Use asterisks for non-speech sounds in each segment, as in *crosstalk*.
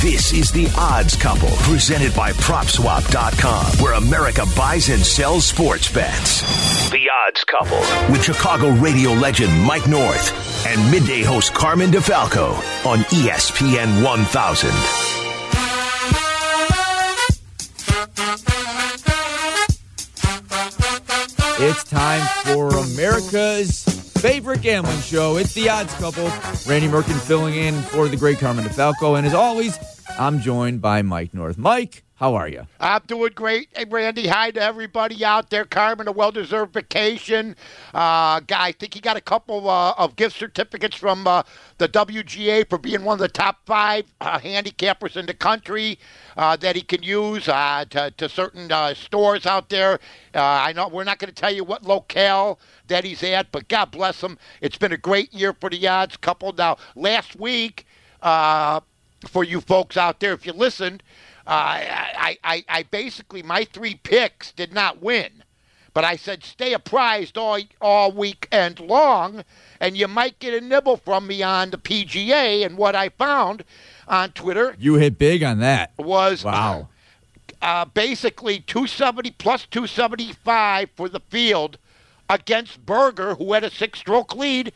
This is The Odds Couple, presented by PropSwap.com, where America buys and sells sports bets. The Odds Couple, with Chicago radio legend Mike North and midday host Carmen DeFalco on ESPN 1000. It's time for America's favorite gambling show. It's the Odds Couple. Randy Merkin filling in for the great Carmen DeFalco. And as always, I'm joined by Mike North. Mike, how are you? I'm doing great. Hey, Randy, hi to everybody out there. Carmen, a well deserved vacation. Uh, guy, I think he got a couple uh, of gift certificates from uh, the WGA for being one of the top five uh, handicappers in the country uh, that he can use uh, to, to certain stores out there. I know we're not going to tell you what locale that he's at, but God bless him. It's been a great year for the odds couple. Now, last week, for you folks out there, if you listened, I, I, I basically my three picks did not win, but I said stay apprised all all weekend long, and you might get a nibble from me on the PGA. And what I found on Twitter You hit big on that. was Wow. uh, basically 270 plus 275 for the field against Berger, who had a six-stroke lead.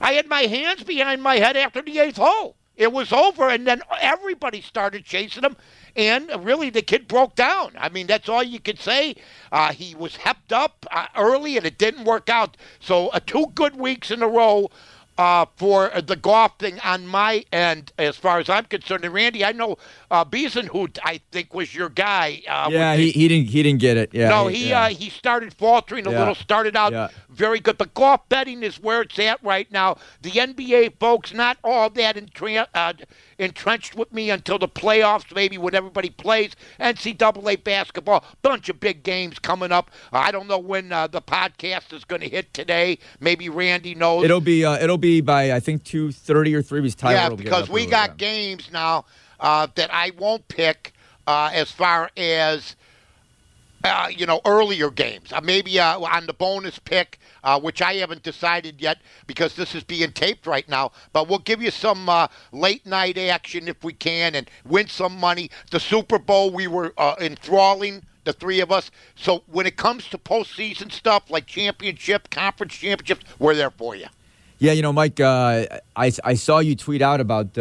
I had my hands behind my head after the eighth hole. It was over, and then everybody started chasing him, and really the kid broke down. I mean, that's all you could say. Uh, he was hepped up uh, early, and it didn't work out. So, uh, two good weeks in a row uh, for the golf thing on my end, as far as I'm concerned. And Randy, I know uh, who I think was your guy. Uh, Yeah, he, the- he didn't he didn't get it. Yeah. no, he yeah. uh, he started faltering a Yeah. little. Started out Yeah. very good, but golf betting is where it's at right now. The NBA folks not all that entra- uh, entrenched with me until the playoffs, maybe when everybody plays NCAA basketball. Bunch of big games coming up. I don't know when uh, the podcast is going to hit today. Maybe Randy knows. It'll be uh, it'll be by I think two thirty or three. Because Tyler yeah, will get it because we got games now uh, that I won't pick uh, as far as uh, you know earlier games. Uh, maybe uh, on the bonus pick, uh, which I haven't decided yet because this is being taped right now. But we'll give you some uh, late night action if we can and win some money. The Super Bowl we were uh, enthralling. The three of us. So when it comes to postseason stuff like championship, conference championships, we're there for you. Yeah, you know, Mike, I, I saw you tweet out about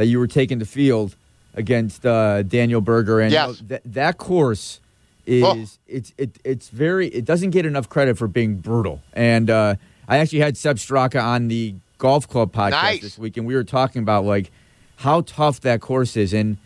that you were taking the field against uh, Daniel Berger, and Yes. that that course is Oh. it's it, it's very it doesn't get enough credit for being brutal. And uh, I actually had Sepp Straka on the golf club podcast Nice. this week, and we were talking about like how tough that course is, and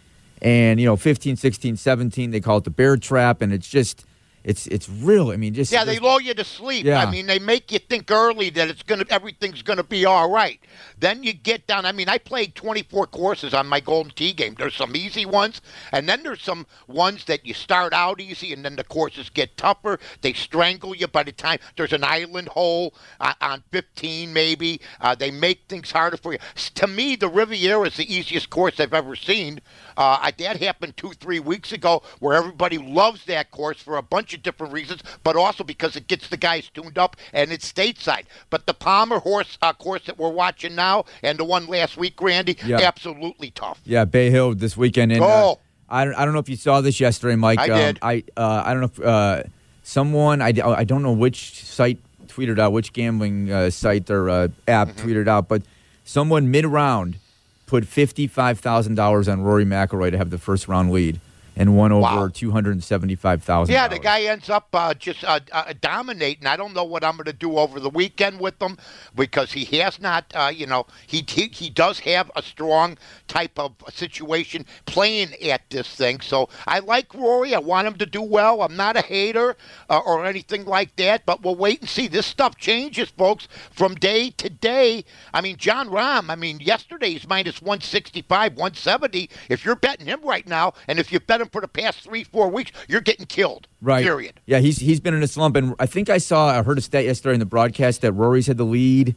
and you know, 15, 16, 17, they call it the bear trap, and it's just it's it's real. I mean, just Yeah, they lull you to sleep. Yeah. I mean, they make you think early that it's gonna everything's gonna be all right. Then you get down. I mean, I played 24 courses on my Golden Tee game. There's some easy ones, and then there's some ones that you start out easy, and then the courses get tougher. They strangle you by the time there's an island hole uh, on 15, maybe. Uh, they make things harder for you. To me, the Riviera is the easiest course I've ever seen. Uh, I, that happened two, three weeks ago, where everybody loves that course for a bunch of different reasons, but also because it gets the guys tuned up and it's stateside. But the Palmer horse uh, course that we're watching now, and the one last week, Randy, Yeah. absolutely tough. Yeah, Bay Hill this weekend. And, uh, Oh. I, don't, I don't know if you saw this yesterday, Mike. I um, did. I uh, I don't know if uh, someone I, I don't know which site tweeted out which gambling uh, site or uh, app Mm-hmm. tweeted out, but someone mid round put fifty five thousand dollars on Rory McIlroy to have the first round lead and won over Wow. two hundred and seventy five thousand. Yeah, the guy ends up uh, just uh, uh, dominating. I don't know what I'm going to do over the weekend with him because he has not, uh, you know, he, he he does have a strong type of situation playing at this thing. So I like Rory. I want him to do well. I'm not a hater uh, or anything like that, but we'll wait and see. This stuff changes, folks, from day to day. I mean, Jon Rahm. I mean, yesterday's minus 165, 170. If you're betting him right now, and if you bet him for the past three, four weeks, you're getting killed. Right. Period. Yeah, he's he's been in a slump, and I think I saw I heard a stat yesterday in the broadcast that Rory's had the lead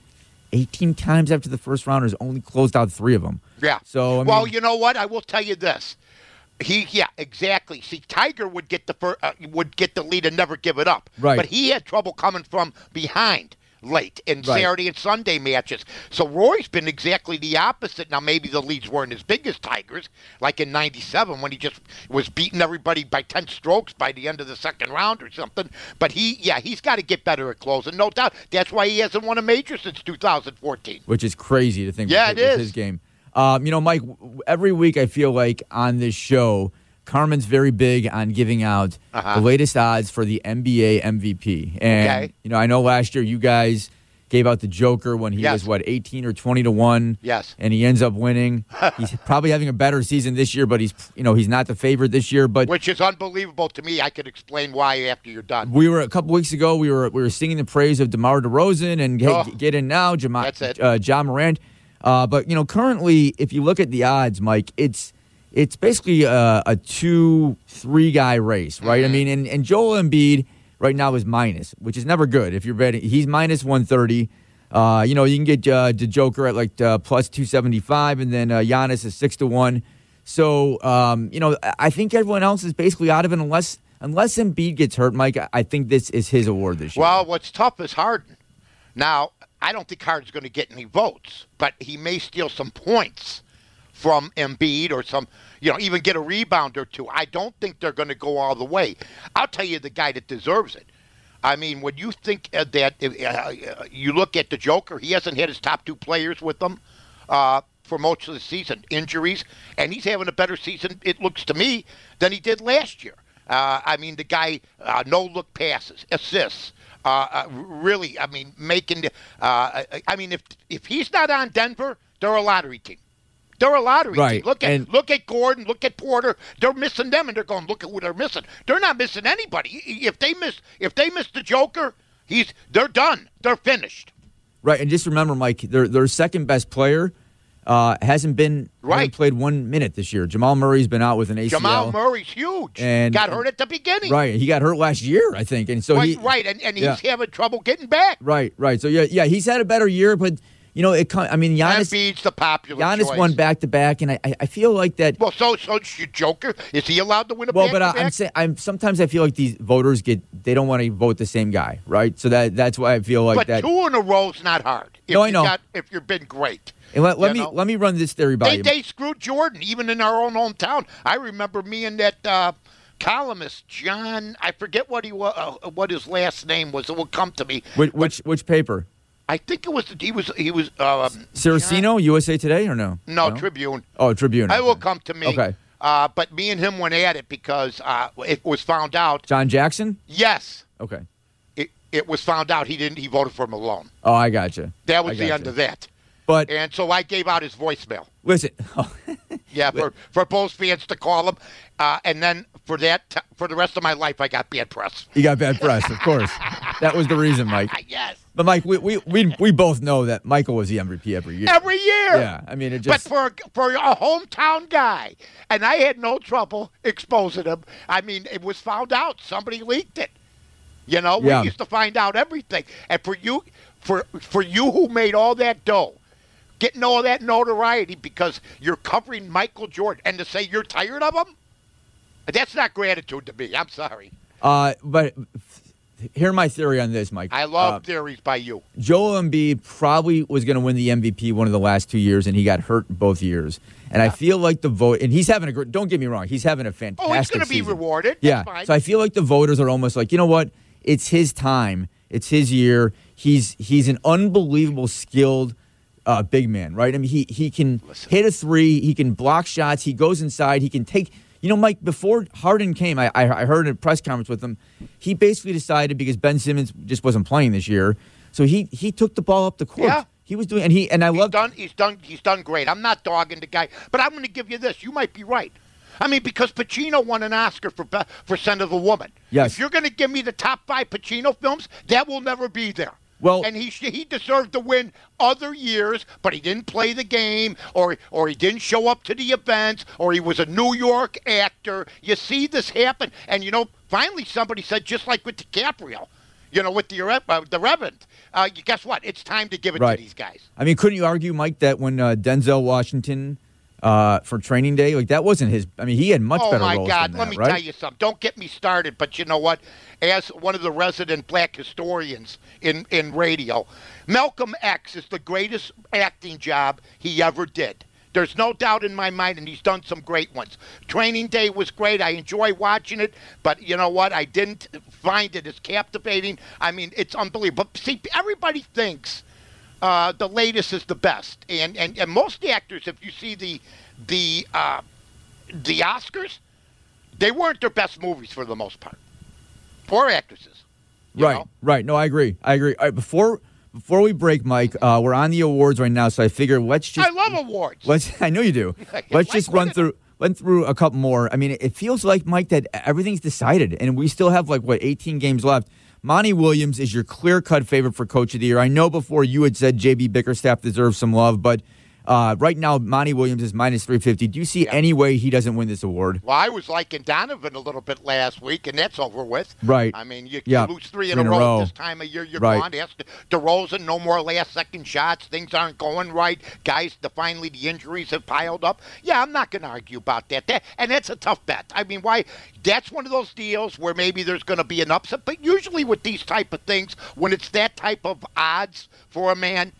eighteen times after the first round, has only closed out three of them. Yeah. So I well, you know what? I will tell you this. He, yeah, exactly. See, Tiger would get the fir- uh, would get the lead and never give it up. Right. But he had trouble coming from behind. Late in Right. Saturday and Sunday matches. So Roy's been exactly the opposite. Now maybe the leads weren't as big as Tigers, like in '97 when he just was beating everybody by 10 strokes by the end of the second round or something. But he, yeah, he's got to get better at closing, no doubt. That's why he hasn't won a major since 2014. which is crazy to think. Yeah, with, it with is. his game. Um, you know, Mike. Every week, I feel like on this show, Carmen's very big on giving out Uh-huh. the latest odds for the NBA MVP. And Okay. you know, I know last year you guys gave out the Joker when he Yes. was what 18 or 20 to one. Yes. and he ends up winning. *laughs* he's probably having a better season this year, but he's you know he's not the favorite this year. But Which is unbelievable to me. I could explain why after you're done. we were a couple weeks ago. We were we were singing the praise of DeMar DeRozan and hey, Oh. get in now, Jama, That's it. Uh, John Morant. Uh, but you know, currently, if you look at the odds, Mike, it's it's basically a, a two three guy race, right? Mm-hmm. I mean, and, and Joel Embiid right now is minus, which is never good if you're betting. He's minus one thirty. Uh, you know, you can get uh, the Joker at like uh, plus two seventy five, and then uh, Giannis is six to one. So um, you know, I- think everyone else is basically out of it unless unless Embiid gets hurt. Mike, I think this is his award this year. Well, what's tough is Harden. Now, I don't think Harden's going to get any votes, but he may steal some points from Embiid or some, you know, even get a rebound or two. I don't think they're going to go all the way. I'll tell you the guy that deserves it. I mean, when you think uh, that uh, uh, you look at the Joker, he hasn't had his top two players with him uh, for most of the season, injuries, and he's having a better season, it looks to me, than he did last year. Uh, I mean, the guy, uh, no look passes, assists. Uh, uh, really, I mean, making. Uh, I mean, if if he's not on Denver, they're a lottery team. They're a lottery Right, team. Look at and- look at Gordon, look at Porter. They're missing them, and they're going. Look at what they're missing. They're not missing anybody. If they miss, if they miss the Joker, he's they're done. They're finished. Right, and just remember, Mike, their their second best player uh, hasn't been Right. played one minute this year. Jamal Murray's been out with an ACL. Jamal Murray's huge. And- got hurt at the beginning. Right, he got hurt last year, I think, and so right, he right, and, and he's yeah. having trouble getting back. right, right. So yeah, yeah, he's had a better year, but you know, it. I mean, Giannis, Embiid's the popular Giannis choice. won back to back, and I, I- feel like that. Well, so so is your Joker. Is he allowed to win a Well, but I, back-to-back? I'm saying, I'm sometimes I feel like these voters get they don't want to vote the same guy, right? So that that's why I feel like but that. two in a row's not hard. If No, I you know. Got, if you've been great. And let, let me know? let me run this theory by They, you. they screwed Jordan, even in our own hometown. I remember me and that uh, columnist, John, I forget what he wa- uh, what his last name was. It will come to me. which, which which paper? I think it was he was he was um, Ciracino, USA Today, or no? no, Tribune. Oh, Tribune. I will come to me. Okay. Uh, but me and him went at it because uh, it was found out. John Jackson. Yes, Okay. it, it was found out he didn't. He voted for Malone. Oh, I got you. That I was the gotcha. end of that. But And so I gave out his voicemail. listen, *laughs* Yeah, for, for both fans to call him, uh, and then for that, t- for the rest of my life, I got bad press. you got bad press, of course. *laughs* That was the reason, Mike. *laughs* Yes, But Mike, we we we, we both know that Michael was the MVP every year. every year. Yeah, I mean it just. But for for a hometown guy, and I had no trouble exposing him. I mean, it was found out. Somebody leaked it. You know, Yeah. we used to find out everything. And for you, for for you who made all that dough, getting all that notoriety because you're covering Michael Jordan, and to say you're tired of him, that's not gratitude to me. I'm sorry. Uh, but hear my theory on this, Mike. I love Uh, theories by you. Joel Embiid probably was going to win the MVP one of the last two years, and he got hurt both years. And I feel like the vote, and he's having a great. Don't get me wrong, he's having a fantastic. Oh, he's going to be rewarded. Yeah. So I feel like the voters are almost like, you know what? It's his time. It's his year. He's he's an unbelievable skilled uh, big man, right? I mean, he he can Listen. hit a three. He can block shots. He goes inside. He can take. You know, Mike. Before Harden came, I I I heard in a press conference with him. He basically decided because Ben Simmons just wasn't playing this year, so he he took the ball up the court. Yeah. He was doing, and he and I love. done. He's done. He's done great. I'm not dogging the guy, but I'm going to give you this. You might be right. I mean, because Pacino won an Oscar for for Scent of a Woman. Yes. If you're going to give me the top five Pacino films, that will never be there. Well- and he he deserved to win other years, but he didn't play the game, or or he didn't show up to the events, or he was a New York actor. You see this happen, and you know, finally somebody said, just like with DiCaprio, you know, with the uh, the Revenant. Uh, guess what? It's time to give it Right. to these guys. I mean, couldn't you argue, Mike, that when uh, Denzel Washington uh, for training day. Like that wasn't his. I mean, he had much oh better Oh my God! than Let that, me right? tell you something. Don't get me started. But you know what? As one of the resident black historians in in radio, Malcolm X is the greatest acting job he ever did. There's no doubt in my mind, and he's done some great ones. Training Day was great. I enjoy watching it, but you know what? I didn't find it as captivating. I mean, it's unbelievable. But see, everybody thinks uh, the latest is the best, and, and and most actors, if you see the the uh, the Oscars, they weren't their best movies for the most part, or actresses. Right, know? right. No, I agree. I agree. All right, before before we break, Mike, uh, we're on the awards right now, so I figure let's just I love awards. let's. *laughs* I know you do. *laughs* Let's like just run through run through a couple more. I mean, it feels like Mike that everything's decided, and we still have like what 18 games left. Monty Williams is your clear cut favorite for Coach of the Year. I know before you had said JB Bickerstaff deserves some love, but. Uh, right now, Monty Williams is minus 350. Do you see any way he doesn't win this award? Well, I was liking Donovan a little bit last week, and that's over with. Right. I mean, you, Yeah, you lose three in a row, this time of year. You're Right. gone. Ask DeRozan, no more last-second shots. Things aren't going right. Guys, the, finally the injuries have piled up. Yeah, I'm not going to argue about that. that. And that's a tough bet. I mean, why? That's one of those deals where maybe there's going to be an upset. But usually with these type of things, when it's that type of odds for a man,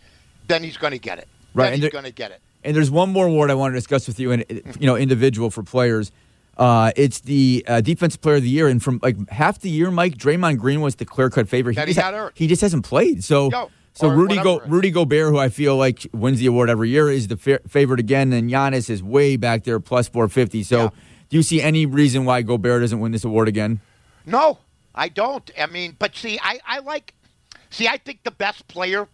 then he's going to get it. Right, and there- going to get it. And there's one more award I want to discuss with you, and you know, individual for players. Uh, it's the uh, defensive player of the year, and from like half the year, Mike Draymond Green was the clear cut favorite. He just he just hasn't played. So, Yo, so Rudy Go. Rudy Gobert, who I feel like wins the award every year, is the fa- favorite again, and Giannis is way back there, plus four fifty. So, Yeah. do you see any reason why Gobert doesn't win this award again? No, I don't. I mean, but see, I, I like, see, I think the best player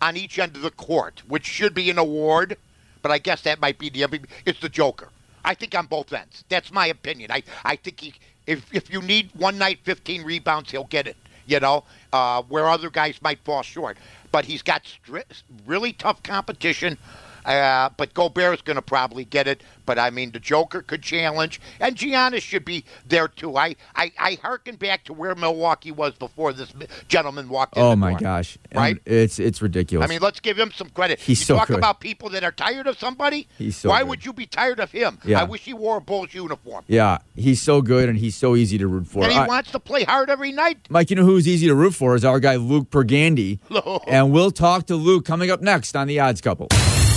on each end of the court, which should be an award, but I guess that might be the MVP, is the Joker. I think on both ends. That's my opinion. I, I think he, if, if you need one night 15 rebounds, he'll get it, you know, uh, where other guys might fall short. But he's got stri- really tough competition. Uh, but Gobert is going to probably get it. But I mean, the Joker could challenge, and Giannis should be there too. I, I, I hearken back to where Milwaukee was before this gentleman walked in. Oh my door. gosh, And Right? It's it's ridiculous. I mean, let's give him some credit. He's you so talk good. about people that are tired of somebody. He's so Why good. would you be tired of him? Yeah. I wish he wore a Bulls uniform. yeah, he's so good, and he's so easy to root for. And he right. wants to play hard every night. Mike, you know who's easy to root for is our guy Luke Pergande. *laughs* And we'll talk to Luke coming up next on The Odds Couple.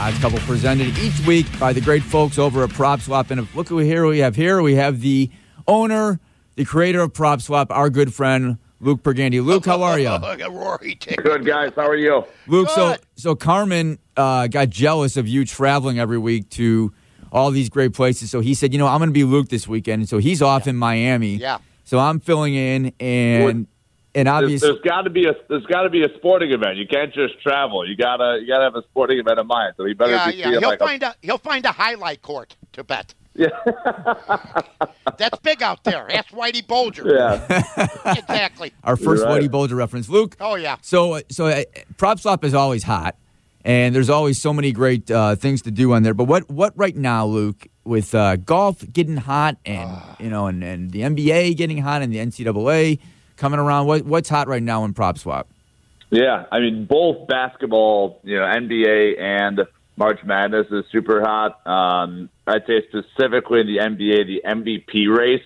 Odds Couple presented each week by the great folks over at PropSwap. And look who here we have here. We have the owner, the creator of PropSwap, our good friend Luke Pergande. Luke, how are you? *laughs* Rory. Good guys, how are you? Luke, so Good. so Carmen uh, got jealous of you traveling every week to all these great places. So he said, you know, I'm going to be Luke this weekend. And so he's off in Miami. Yeah. So I'm filling in, and and There's, obviously, there's got to be a there's got to be a sporting event. You can't just travel. You gotta you gotta have a sporting event in mind. So he better Yeah, be yeah. He'll like find a he'll find a jai alai court to bet. yeah *laughs* That's big out there. Ask Whitey Bulger. yeah. *laughs* Exactly. our 1st right. Whitey Bulger reference, Luke. Oh yeah. So, so uh, PropSwap is always hot, and there's always so many great uh, things to do on there. But what, what right now, Luke, with uh, golf getting hot, and Ah. you know, and, and the NBA getting hot, and the NCAA coming around, what, what's hot right now in PropSwap? Yeah, I mean both basketball, you know, NBA and March Madness is super hot. Um, I'd say specifically in the NBA, the MVP race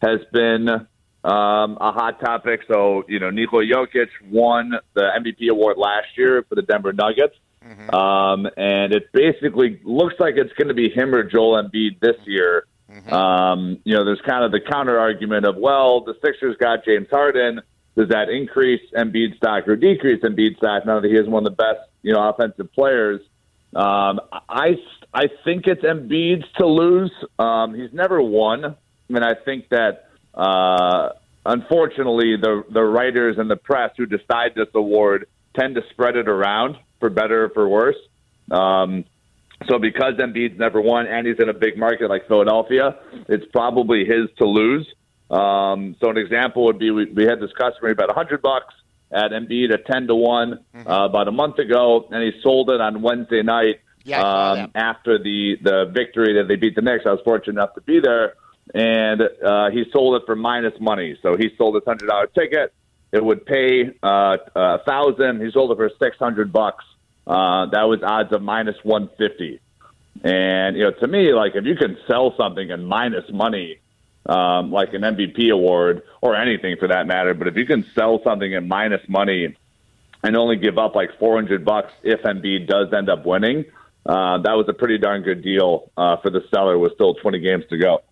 has been um, a hot topic. So you know, Nikola Jokic won the MVP award last year for the Denver Nuggets, um, and it basically looks like it's going to be him or Joel Embiid this year. Um, you know, there's kind of the counter argument of, well, the Sixers got James Harden. Does that increase Embiid's stock or decrease Embiid's stock now that he is one of the best, you know, offensive players? Um, I, I think it's Embiid's to lose. Um, he's never won. I mean, I think that, uh, unfortunately, the, the writers and the press who decide this award tend to spread it around for better or for worse. Um, so because Embiid's never won and he's in a big market like Philadelphia, it's probably his to lose. Um, so an example would be we, we had this customer about a hundred bucks at Embiid at ten to one Mm-hmm. uh, about a month ago, and he sold it on Wednesday night Yeah, um, after the the victory that they beat the Knicks. I was fortunate enough to be there, and uh, he sold it for minus money. So he sold this hundred dollar ticket. It would pay uh, a thousand. He sold it for six hundred bucks. Uh, that was odds of minus one fifty. And you know, to me, like if you can sell something in minus money, um, like an MVP award or anything for that matter, but if you can sell something in minus money and only give up like 400 bucks if Embiid does end up winning, uh, that was a pretty darn good deal uh, for the seller with still 20 games to go.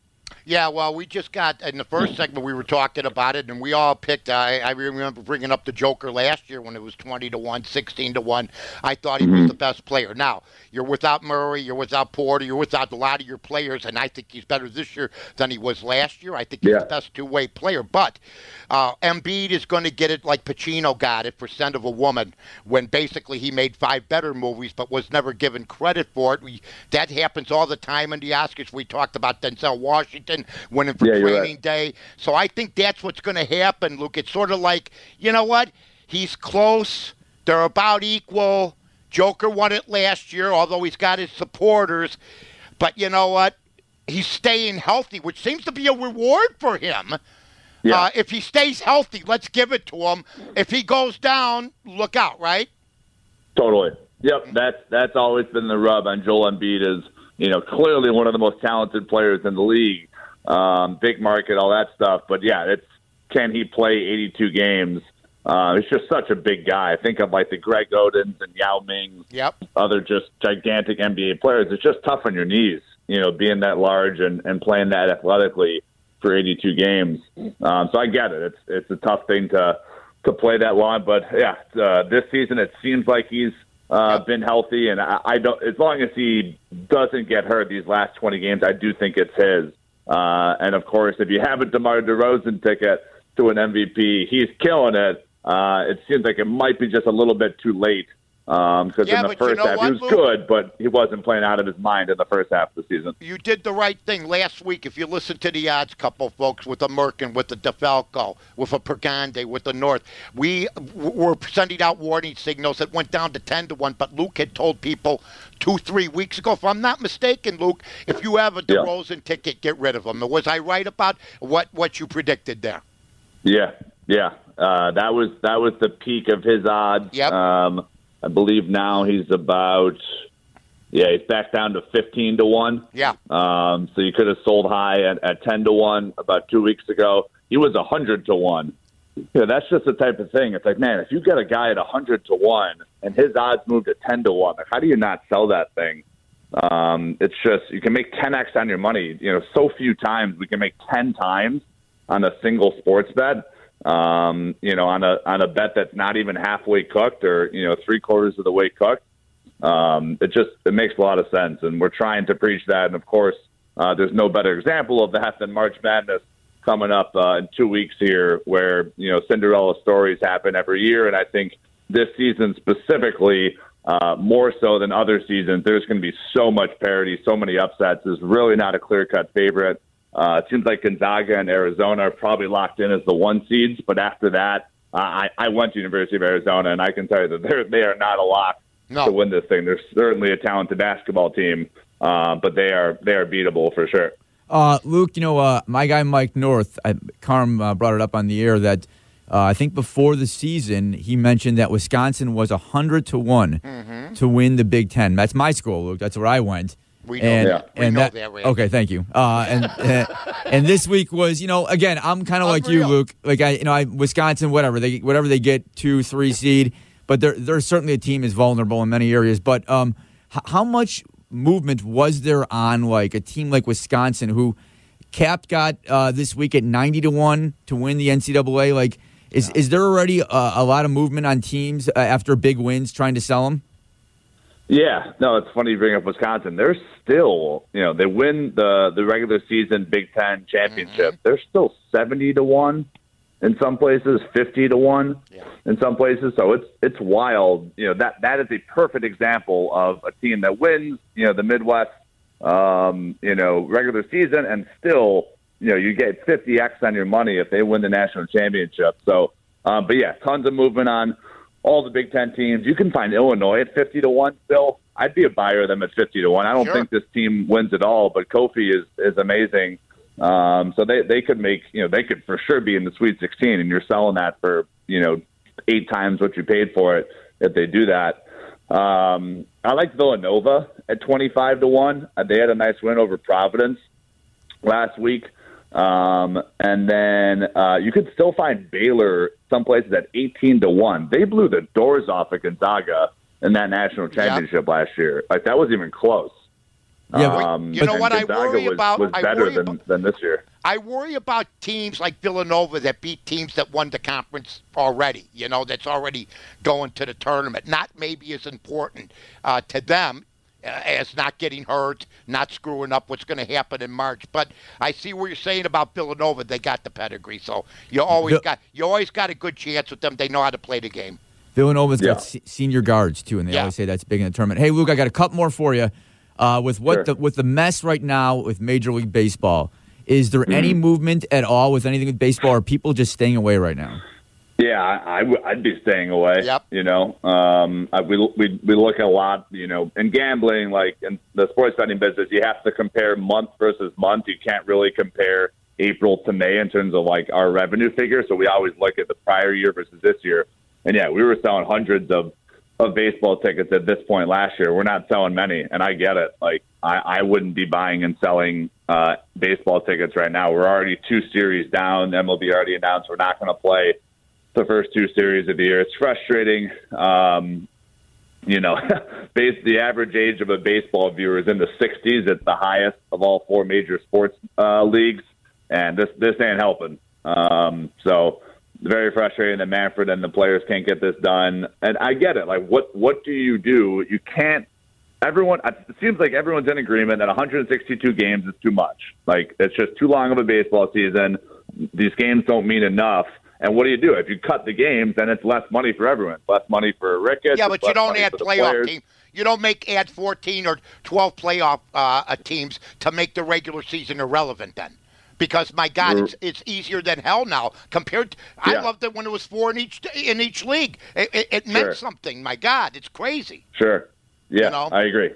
Yeah, well, we just got in the first segment we were talking about it, and we all picked. I, I remember bringing up the Joker last year when it was twenty to one, 16 to one. I thought he was the best player. Now you're without Murray, you're without Porter, you're without a lot of your players, and I think he's better this year than he was last year. I think he's Yeah. the best two way player. But uh, Embiid is going to get it like Pacino got it for Scent of a Woman, when basically he made five better movies, but was never given credit for it. We, that happens all the time in the Oscars. We talked about Denzel Washington winning for Yeah, Training right. Day. So I think that's what's going to happen, Luke. It's sort of like, you know what? He's close. They're about equal. Joker won it last year, although he's got his supporters. But you know what? He's staying healthy, which seems to be a reward for him. Yeah. Uh, if he stays healthy, let's give it to him. If he goes down, look out, right? Totally. Yep. That's that's always been the rub on Joel Embiid is you know clearly one of the most talented players in the league, um, big market, all that stuff. But yeah, it's can he play 82 games? Uh, he's just such a big guy. Think of like the Greg Odens and Yao Ming, Yep. other just gigantic NBA players. It's just tough on your knees, you know, being that large and, and playing that athletically for 82 games. Um, so I get it. It's it's a tough thing to to play that long, but yeah, uh, this season it seems like he's uh, been healthy, and I, I don't. As long as he doesn't get hurt these last 20 games, I do think it's his. Uh, and of course, if you have a DeMar DeRozan ticket to an MVP, he's killing it. Uh, it seems like it might be just a little bit too late because Yeah, in the but you first know half what, he was Luke? good, but he wasn't playing out of his mind in the first half of the season. you did the right thing last week. If you listen to the odds couple, folks, with the Merkin, with the DeFalco, with a Pergande, with the North, we w- were sending out warning signals that went down to 10 to 1. But Luke had told people two, three weeks ago, if I'm not mistaken, Luke, if you have a Yeah. DeRozan ticket, get rid of him. Was I right about what, what you predicted there? Yeah, yeah. Uh, that was that was the peak of his odds. Yep. Um, I believe now he's about yeah he's back down to fifteen to one. Yeah. Um, so you could have sold high at, at ten to one about two weeks ago. He was a hundred to one. Yeah, that's just the type of thing. It's like, man, if you get a guy at a hundred to one and his odds move to ten to one, like, how do you not sell that thing? Um, it's just you can make ten x on your money. You know, so few times we can make ten times on a single sports bet. Um, you know, on a on a bet that's not even halfway cooked or you know three quarters of the way cooked. Um, it just it makes a lot of sense, and we're trying to preach that. And of course, uh, there's no better example of that than March Madness coming up uh, in two weeks here, where you know Cinderella stories happen every year, and I think this season specifically, uh, more so than other seasons, there's going to be so much parity, so many upsets. There's really not a clear cut favorite. Uh, it seems like Gonzaga and Arizona are probably locked in as the one seeds, but after that, uh, I, I went to University of Arizona, and I can tell you that they're they are not a lock No. to win this thing. They're certainly a talented basketball team, uh, but they are they are beatable for sure. Uh, Luke, you know, uh, my guy Mike North, I, Carm uh, brought it up on the air that uh, I think before the season he mentioned that Wisconsin was hundred to one to win the Big Ten. That's my school, Luke. That's where I went. We know and, that. We and know that, Randy. Okay, thank you. Uh, and *laughs* uh, and this week was, you know, again, I'm kind of like you, Luke. Like I, you know, I Wisconsin, whatever they whatever they get two, three seed, but they're they're certainly a team is vulnerable in many areas. But um, h- how much movement was there on like a team like Wisconsin who Cap got uh, this week at ninety to one to win the NCAA? Like, is is there already a, a lot of movement on teams uh, after big wins trying to sell them? Yeah, no, it's funny you bring up Wisconsin. They're still, you know, they win the the regular season Big Ten championship. They're still seventy to one in some places, fifty to one Yeah. in some places. So it's it's wild. You know that that is a perfect example of a team that wins. You know the Midwest, um, you know regular season and still you know you get 50x on your money if they win the national championship. So, um, but yeah, tons of movement on all the Big Ten teams. You can find Illinois at 50 to one still. I'd be a buyer of them at 50 to one. I don't Sure. think this team wins at all, but Kofi is is amazing. Um, so they they could make you know they could for sure be in the Sweet 16, and you're selling that for you know eight times what you paid for it if they do that. Um, I like Villanova at 25 to one. Uh, They had a nice win over Providence last week. Um, and then uh, you could still find Baylor some places at 18 to 1. They blew the doors off of Gonzaga in that national championship last year. Like, that wasn't even close. Yeah, um, You know what I worry was, about? was I better worry than, about- than this year. I worry about teams like Villanova that beat teams that won the conference already. You know, that's already going to the tournament. Not maybe as important uh, to them uh, as not getting hurt, not screwing up what's going to happen in March. But I see what you're saying about Villanova. They got the pedigree, so you always Vil- got you always got a good chance with them. They know how to play the game. Villanova's Yeah. got se- senior guards too, and they Yeah. always say that's big in the tournament. Hey, Luke, I got a couple more for you. Uh, with what Sure. the with the mess right now with Major League Baseball, is there any Mm-hmm. movement at all with anything with baseball? Or are people just staying away right now? Yeah, I, I w- I'd be staying away. Yep. You know, um, I, we, we we look at a lot. You know, in gambling, like in the sports betting business, you have to compare month versus month. You can't really compare April to May in terms of like our revenue figure. So we always look at the prior year versus this year. And yeah, we were selling hundreds of of baseball tickets at this point last year. We're not selling many, and I get it. Like I, I wouldn't be buying and selling uh, baseball tickets right now. We're already two series down. MLB already announced we're not going to play the first two series of the year. It's frustrating. Um, you know, *laughs* base the average age of a baseball viewer is in the 60s. It's the highest of all four major sports uh, leagues, and this this ain't helping. Um, so very frustrating that Manfred and the players can't get this done. And I get it. Like, what what do you do? You can't. Everyone, it seems like everyone's in agreement that 162 games is too much. Like, it's just too long of a baseball season. These games don't mean enough. And what do you do? If you cut the games, then it's less money for everyone. Less money for Ricketts. Yeah, but you don't add playoff players. teams. You don't make add 14 or 12 playoff uh, teams to make the regular season irrelevant then. Because my God, it's, it's easier than hell now. Compared, to, I Yeah. loved it when it was four in each in each league. It, it, it Sure. meant something. My God, it's crazy. Sure. Yeah, You know? I agree.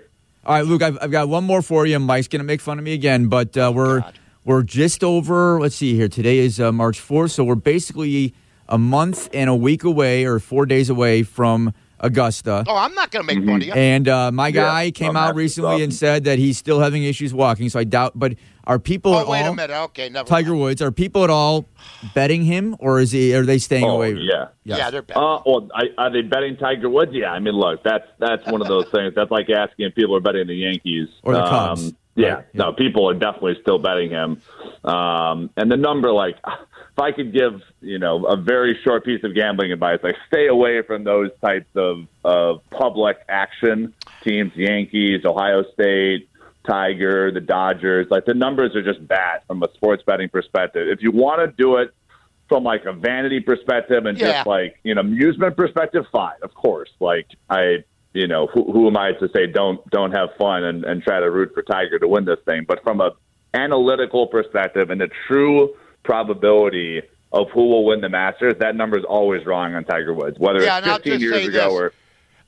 All right, Luke, I've, I've got one more for you. Mike's going to make fun of me again, but uh, we're God. We're just over. Let's see here. Today is uh, March fourth, so we're basically a month and a week away, or four days away from Augusta. Oh, I'm not going to make fun of you. And uh, my Yeah, guy came I'm out recently and said that he's still having issues walking. So I doubt. But are people at oh, wait all a minute. Okay, never. Tiger mind. Woods? Are people at all betting him, or is he? Are they staying Oh, away? yeah. Yes. Yeah, they're bad. Uh, well, I, are they betting Tiger Woods? Yeah, I mean, look, that's that's one of those things. That's like asking if people are betting the Yankees Or the Cubs. Um, yeah, Right, no, people are definitely still betting him. Um, and the number, like, if I could give you know a very short piece of gambling advice, like stay away from those types of of public action teams, Yankees, Ohio State. Tiger, the Dodgers, like the numbers are just bad from a sports betting perspective. If you want to do it from like a vanity perspective and Yeah. just like you know amusement perspective, fine, of course. Like I, you know, who, who am I to say don't don't have fun and, and try to root for Tiger to win this thing? But from a analytical perspective and the true probability of who will win the Masters, that number is always wrong on Tiger Woods, whether Yeah, I'll it's 15 just years say ago this. or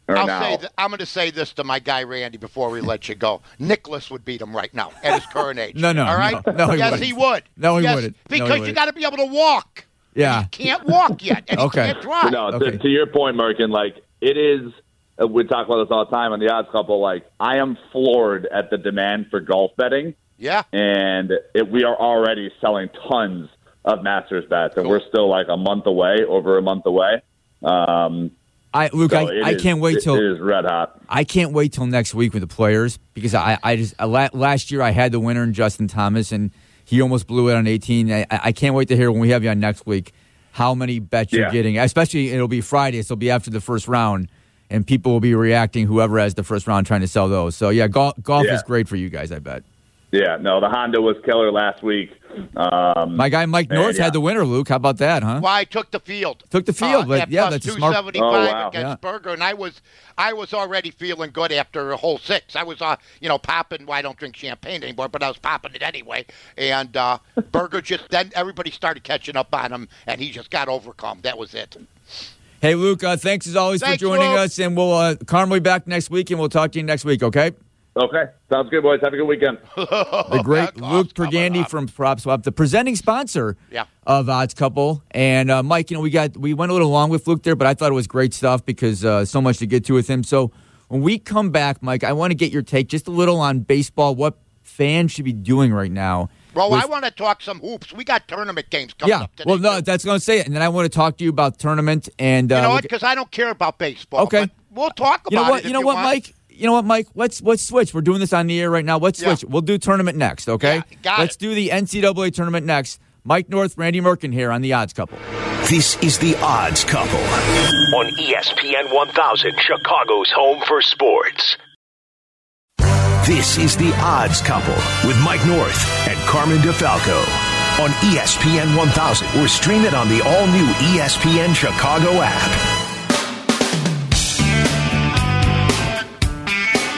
or I'll now. say th- I'm going to say this to my guy Randy before we let you go. Nicklaus would beat him right now at his current age. *laughs* No, no, All right. no. No, he yes, wouldn't. he would. No, he yes, wouldn't. No, he Because you got to be able to walk. Yeah. He can't walk yet, and *laughs* Okay. he can't drive. No, Okay. to, to your point, Merkin, like it is. Uh, We talk about this all the time on the odds couple. Like I am floored at the demand for golf betting, Yeah. and it, we are already selling tons of Masters bets, and Cool. we're still like a month away, over a month away. Um, I Luke, so I, I is- can't wait till it is red hot. I can't wait till next week with the players because I, I just uh, last year I had the winner in Justin Thomas and he almost blew it on 18. I, I can't wait to hear when we have you on next week how many bets you're getting. Especially it'll be Friday, so it'll be after the first round, and people will be reacting. Whoever has the first round trying to sell those. So yeah, golf golf Yeah. is great for you guys. I bet. Yeah, no, the Honda was killer last week. Um, My guy Mike Man, North yeah. had the winner, Luke. How about that, huh? Well, I took the field. Took the field, uh, but at yeah, plus that's a smart- 275 Oh, wow. Yeah. against Berger, and I was I was already feeling good after a whole six. I was, uh, you know, popping. Well, I don't drink champagne anymore, but I was popping it anyway. And uh, *laughs* Berger just then everybody started catching up on him, and he just got overcome. That was it. Hey, Luke, uh, thanks as always Thanks, for joining Luke. us, and we'll uh, Carm will be back next week, and we'll talk to you next week. Okay? okay, sounds good, boys. Have a good weekend. *laughs* The great Luke coming Pergande from PropSwap, the presenting sponsor Yeah. of Odds Couple, and uh, Mike. You know, we got we went a little long with Luke there, but I thought it was great stuff because uh, so much to get to with him. So when we come back, Mike, I want to get your take just a little on baseball. What fans should be doing right now? Well, with- I want to talk some hoops. We got tournament games coming yeah. up today. Well, no, too. that's going to say it, and then I want to talk to you about tournament and uh, you know what? Because I don't care about baseball. Okay. but we'll talk about You know what? it. You if know what, want. Mike? You know what, Mike? Let's let's switch. We're doing this on the air right now. Let's Yeah. switch. We'll do tournament next, okay? Yeah, got let's it. do the NCAA tournament next. Mike North, Randy Merkin here on the Odds Couple. This is the Odds Couple on ESPN 1000, Chicago's home for sports. This is the Odds Couple with Mike North and Carmen DeFalco on ESPN 1000 or stream it on the all new ESPN Chicago app.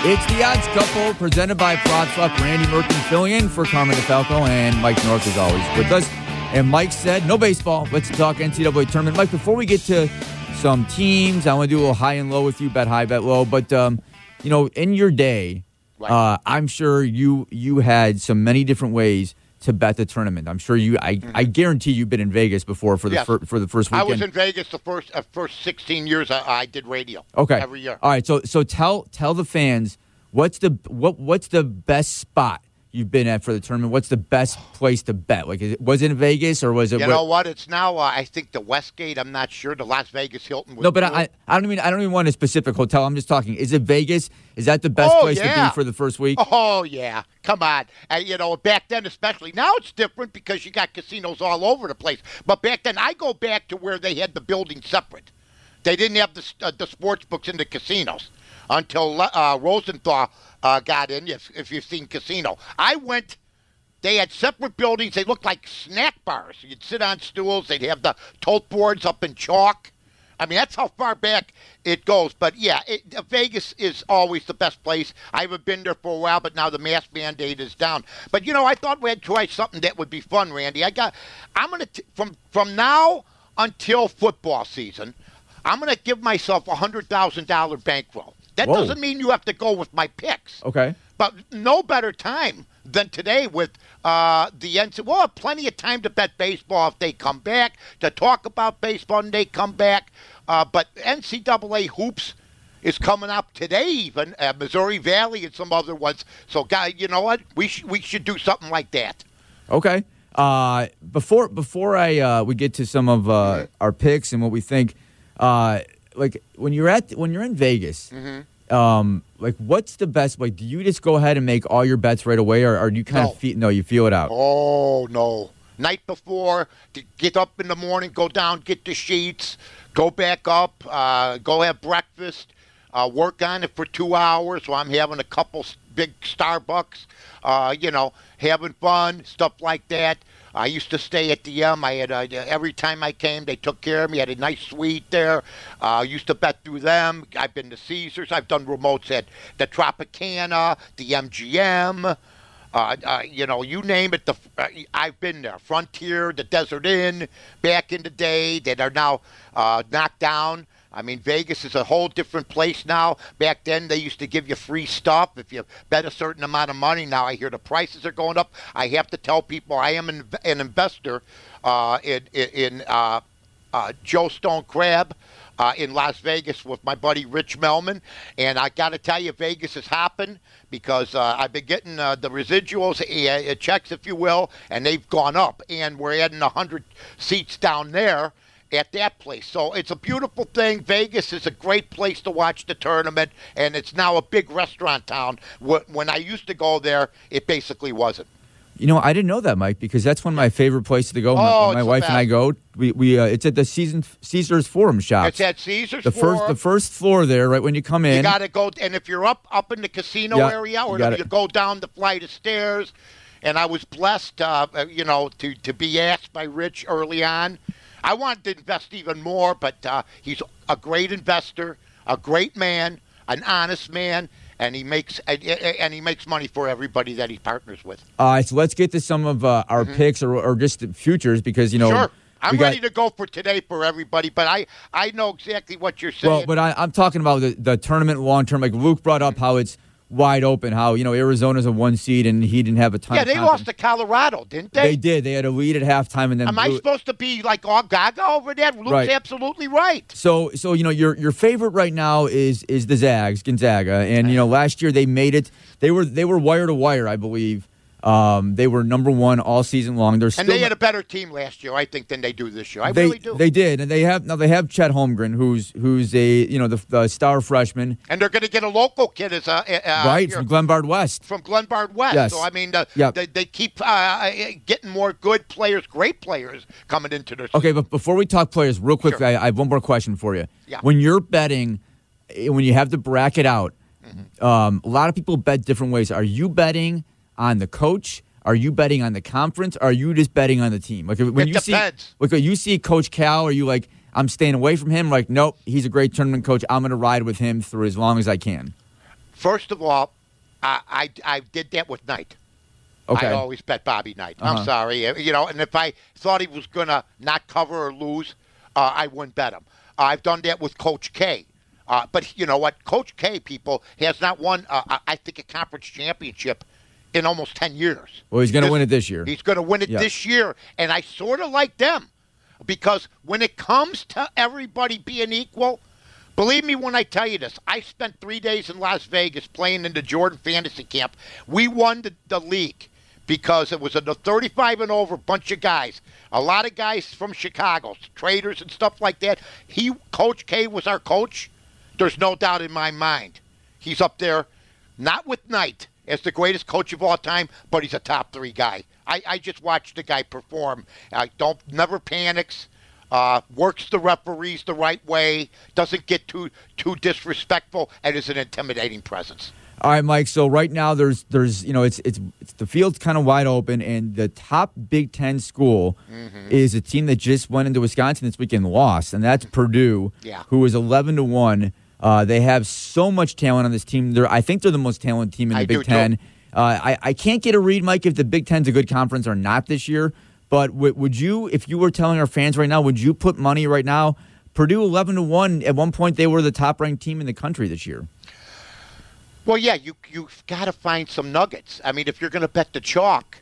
It's the Odds Couple presented by PropSwap. Randy Merkin filling in for Carmen DeFalco and Mike North is always with us. And Mike said, no baseball. Let's talk NCAA tournament. Mike, before we get to some teams, I want to do a little high and low with you, bet high, bet low. But um, you know, in your day, Right. uh, I'm sure you you had so many different ways to bet the tournament. I'm sure you. I, I guarantee you've been in Vegas before for the Yes. fir- for the first I was in Vegas the first uh, first 16 years I, I did radio. Okay. Every year. All right. So so tell tell the fans what's the what what's the best spot you've been at for the tournament? What's the best place to bet? Like, is it, was it in Vegas or was it? You know what? It's now. Uh, I think the Westgate. I'm not sure. The Las Vegas Hilton. Was no, but. I, I don't mean I don't even want a specific hotel. I'm just talking. Is it Vegas? Is that the best Oh, place to be for the first week? Oh yeah, come on. Uh, you know, back then especially. Now it's different because you got casinos all over the place. But back then, I go back to where they had the building separate. They didn't have the uh, the sports books in the casinos until uh, Rosenthal uh, got in. If if you've seen Casino, I went. They had separate buildings. They looked like snack bars. You'd sit on stools. They'd have the tote boards up in chalk. I mean, that's how far back it goes. But yeah, it, uh, Vegas is always the best place. I haven't been there for a while, but now the mask mandate is down. But you know, I thought we'd try something that would be fun, Randy. I got. I'm gonna t- from from now until football season. I'm gonna give myself a hundred thousand dollar bankroll. That Whoa. doesn't mean you have to go with my picks. Okay. But no better time than today with uh, the NCAA. We'll have plenty of time to bet baseball if they come back, to talk about baseball and they come back. Uh, but NCAA hoops is coming up today, even uh, Missouri Valley and some other ones. So, guy, you know what? We sh- we should do something like that. Okay. Uh, before before I uh, we get to some of uh, our picks and what we think, uh, like when you're at when you're in Vegas, um, like what's the best? Like, do you just go ahead and make all your bets right away, or, or do you kind No. of feel? No, you feel it out. Oh no! Night before, to get up in the morning, go down, get the sheets, go back up, uh, go have breakfast, uh, work on it for two hours while I'm having a couple big Starbucks, uh, you know, having fun, stuff like that. I used to stay at the M. I had uh, every time I came, they took care of me. I had a nice suite there. Uh, used to bet through them. I've been to Caesars. I've done remotes at the Tropicana, the MGM. Uh, uh, you know, you name it. The uh, I've been there. Frontier, the Desert Inn, back in the day that are now uh, knocked down. I mean, Vegas is a whole different place now. Back then, they used to give you free stuff if you bet a certain amount of money. Now I hear the prices are going up. I have to tell people I am an, an investor uh, in in, uh, uh, Joe Stone Crab uh, in Las Vegas with my buddy Rich Melman. And I got to tell you, Vegas is hopping because uh, I've been getting uh, the residuals, uh, checks, if you will, and they've gone up. And we're adding 100 seats down there at that place. So it's a beautiful thing. Vegas is a great place to watch the tournament, and it's now a big restaurant town. When I used to go there, it basically wasn't. You know, I didn't know that, Mike, because that's one of my favorite places to go. When- Oh, my wife and I go. We, we uh, it's at the season Caesar's Forum shop. It's at Caesar's the first the first floor there, right when you come in. You got to go, and if you're up up in the casino Yeah, area, or gotta- you go down the flight of stairs. And I was blessed, uh, uh, you know, to to be asked by Rich early on. I wanted to invest even more, but uh, he's a great investor, a great man, an honest man, and he makes and, he makes money for everybody that he partners with. All right, so let's get to some of uh, our picks or, or just the futures because you know. Mm-hmm. sure, I'm got- ready to go for today for everybody, but I I know exactly what you're saying. Well, but I, I'm talking about the, the tournament long term. Like Luke brought up how it's wide open. How you know Arizona's a one seed and he didn't have a ton. yeah, they lost to Colorado, didn't they? They did. They had a lead at halftime and then. Am I supposed to be like all gaga over there? Luke's Right. absolutely right. So, so you know, your your favorite right now is is the Zags, Gonzaga, and you know, last year they made it. They were they were wire to wire, I believe. Um, they were number one all season long. They're still And they had a better team last year, I think, than they do this year. I they, really do. They did, and they have now. They have Chet Holmgren, who's who's a you know the, the star freshman, and they're going to get a local kid as a uh, right here from Glenbard West. from Glenbard West. Yes. So I mean, the, Yep. they, they keep uh, getting more good players, great players coming into their. Okay, but before we talk players, real quick, Sure. I, I have one more question for you. Yeah. When you're betting, eh, when you have the bracket out, Mm-hmm. um, a lot of people bet different ways. Are you betting on the coach? Are you betting on the conference? Are you just betting on the team? Like when It you depends. see, like when you see Coach Cal, are you like, I'm staying away from him? Like, nope, he's a great tournament coach. I'm going to ride with him through as long as I can. First of all, I, I I did that with Knight. Okay. I always bet Bobby Knight. Uh-huh. I'm sorry, uh, you know. And if I thought he was gonna not cover or lose, uh, I wouldn't bet him. I've done that with Coach K. Uh, but you know what, Coach K, people has not won. Uh, I think a conference championship in almost ten years. well, he's going to win it this year. He's going to win it Yeah. this year, and I sort of like them because when it comes to everybody being equal, believe me when I tell you this, I spent three days in Las Vegas playing in the Jordan Fantasy Camp. We won the, the league because it was a 35 and over bunch of guys, a lot of guys from Chicago, traders and stuff like that. He, Coach K, was our coach. There's no doubt in my mind. He's up there, not with Knight as the greatest coach of all time, but he's a top three guy. I, I just watched the guy perform. I don't never panics, uh, works the referees the right way, doesn't get too too disrespectful, and is an intimidating presence. All right, Mike. So right now there's there's you know it's it's, it's the field's kind of wide open, and the top Big Ten school Mm-hmm. is a team that just went into Wisconsin this weekend, and lost, and that's Purdue, Yeah. who is eleven to one. Uh, they have so much talent on this team. They're I think they're the most talented team in the I Big do. Ten. Uh, I I can't get a read, Mike, if the Big Ten's a good conference or not this year. But w- would you, if you were telling our fans right now, would you put money right now? Purdue eleven to one. At one point, they were the top ranked team in the country this year. Well, yeah, you you've got to find some nuggets. I mean, if you're going to bet the chalk,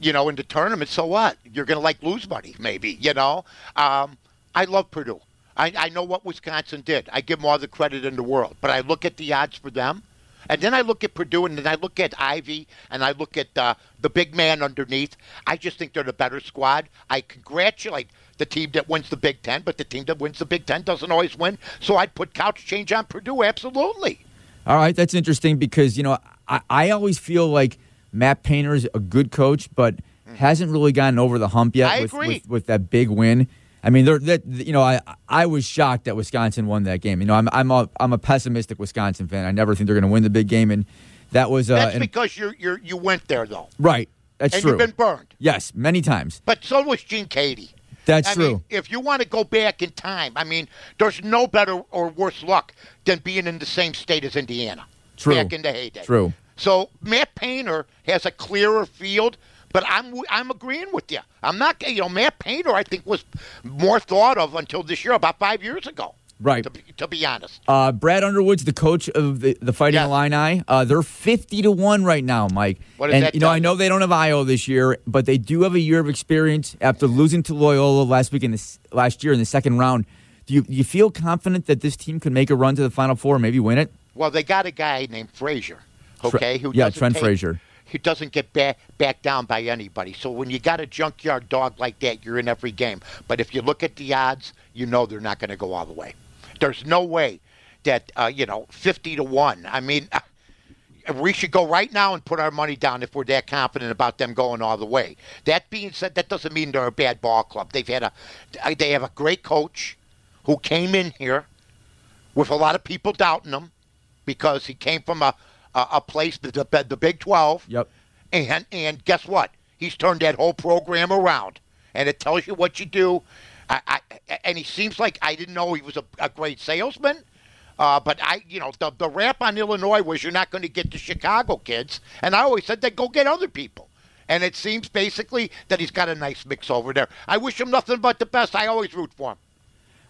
you know, in the tournament, so what? You're going to like lose money, maybe. You know, um, I love Purdue. I, I know what Wisconsin did. I give them all the credit in the world, but I look at the odds for them, and then I look at Purdue, and then I look at Ivey, and I look at uh, the big man underneath. I just think they're the better squad. I congratulate the team that wins the Big Ten, but the team that wins the Big Ten doesn't always win. So I'd put couch change on Purdue, absolutely. All right, that's interesting because you know I, I always feel like Matt Painter is a good coach, but hasn't really gotten over the hump yet. I with, agree. with with that big win. I mean, they're, that you know, I I was shocked that Wisconsin won that game. You know, I'm I'm a I'm a pessimistic Wisconsin fan. I never think they're going to win the big game, and that was uh, That's and- because you're, you're you went there though, right. That's and true. you've been burned. yes, many times. But so was Gene Keady. That's I true. Mean, if you want to go back in time, I mean, there's no better or worse luck than being in the same state as Indiana. True. Back in the heyday. True. So Matt Painter has a clearer field, but I'm I'm agreeing with you. I'm not. You know, Matt Painter I think was more thought of until this year, about five years ago. Right. To be, to be honest. Uh, Brad Underwood's the coach of the, the Fighting Yes. Illini. Uh, they're fifty to one right now, Mike. What and that you know, I know they don't have Ayo this year, but they do have a year of experience after losing to Loyola last week in the s- last year in the second round. Do you, do you feel confident that this team could make a run to the Final Four, maybe win it? Well, they got a guy named Frazier, Tre- okay, who yeah, Trent take- Frazier. He doesn't get back back down by anybody. So when you got a junkyard dog like that, you're in every game. But if you look at the odds, you know they're not going to go all the way. There's no way that uh, you know fifty to one. I mean, *laughs* we should go right now and put our money down if we're that confident about them going all the way. That being said, that doesn't mean they're a bad ball club. They've had a, they have a great coach who came in here with a lot of people doubting him because he came from a a, a place the, the the Big Twelve. Yep. And and guess what? He's turned that whole program around, and it tells you what you do. I, I, and he seems like I didn't know he was a, a great salesman. Uh, but I, you know, the, the rap on Illinois was you're not going to get the Chicago kids, and I always said that go get other people. And it seems basically that he's got a nice mix over there. I wish him nothing but the best. I always root for him.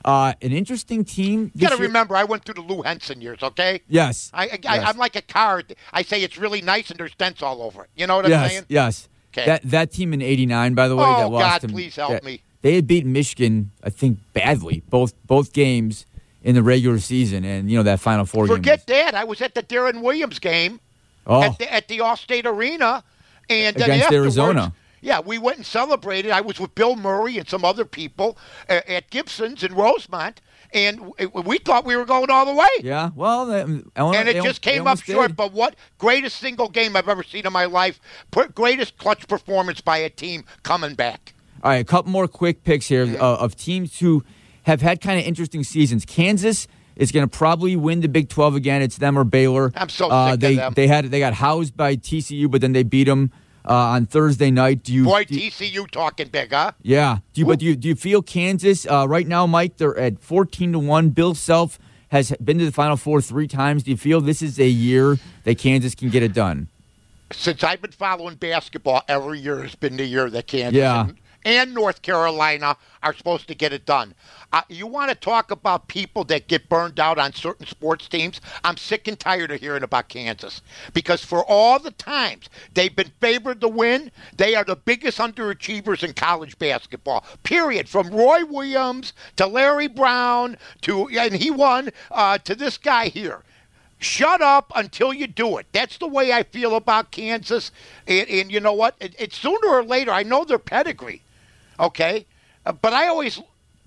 Uh, an interesting team. You got to remember, I went through the Lou Henson years. Okay. Yes. I, I, yes. Am like a car. I say it's really nice, and there's dents all over it. You know what I'm yes, saying? Yes. Okay. That that team in '89, by the way, Oh, that lost God, please help that- me. They had beaten Michigan, I think, badly both both games in the regular season, and you know that Final Four Forget that. I was at the Deron Williams game was- at the at the Allstate Arena, and Against Arizona. Yeah, we went and celebrated. I was with Bill Murray and some other people uh, at Gibson's in Rosemont, and we thought we were going all the way. yeah. Well, they, Illinois- and it just came up almost short. did. But what greatest single game I've ever seen in my life? Greatest clutch performance by a team coming back. All right, a couple more quick picks here uh, of teams who have had kind of interesting seasons. Kansas is going to probably win the Big 12 again. It's them or Baylor. I'm so uh, sick of they. They had they got housed by TCU, but then they beat them uh, on Thursday night. Do you? Boy, do TCU talking big, huh? yeah. Do you, but do you do you feel Kansas uh, right now, Mike? They're at 14 to one. Bill Self has been to the Final Four three times. Do you feel this is a year that Kansas can get it done? since I've been following basketball, every year has been the year that Kansas Yeah. and, and North Carolina are supposed to get it done. Uh, you want to talk about people that get burned out on certain sports teams? I'm sick and tired of hearing about Kansas because for all the times they've been favored to win, they are the biggest underachievers in college basketball. Period. From Roy Williams to Larry Brown to and he won uh, to this guy here. Shut up until you do it. That's the way I feel about Kansas. And, and you know what? It, it's sooner or later. I know their pedigree, okay, Uh, but I always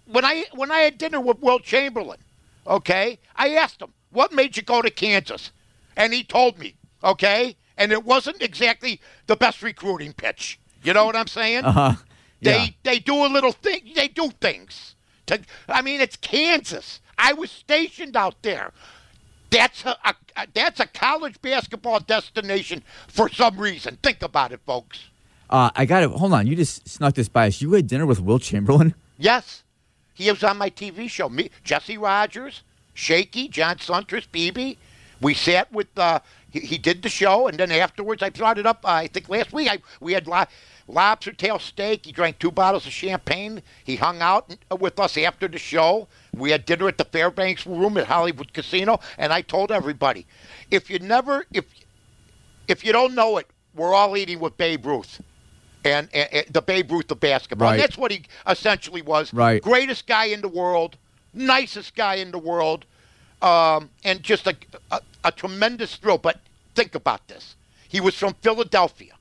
when I when I had dinner with Wilt Chamberlain, okay, I asked him what made you go to Kansas, and he told me, okay, and it wasn't exactly the best recruiting pitch. You know what I'm saying? Uh, They yeah. they do a little thing. They do things. To, I mean, it's Kansas. I was stationed out there. That's a, a that's a college basketball destination for some reason. Think about it, folks. Uh, I got it. Hold on. You just snuck this by us. You had dinner with Wilt Chamberlain. Yes, he was on my TV show. Me, Jesse Rogers, Shaky, John Suntress, BB. We sat with. Uh, he, he did the show, and then afterwards, I brought it up. Uh, I think last week I we had lo- lobster tail steak. He drank two bottles of champagne. He hung out with us after the show. We had dinner at the Fairbanks Room at Hollywood Casino, and I told everybody, if you never, if if you don't know it, we're all eating with Babe Ruth. And, and, and the Babe Ruth of basketball. Right. That's what he essentially was. Right. Greatest guy in the world, nicest guy in the world, um, and just a, a, a tremendous thrill. But think about this. He was from Philadelphia.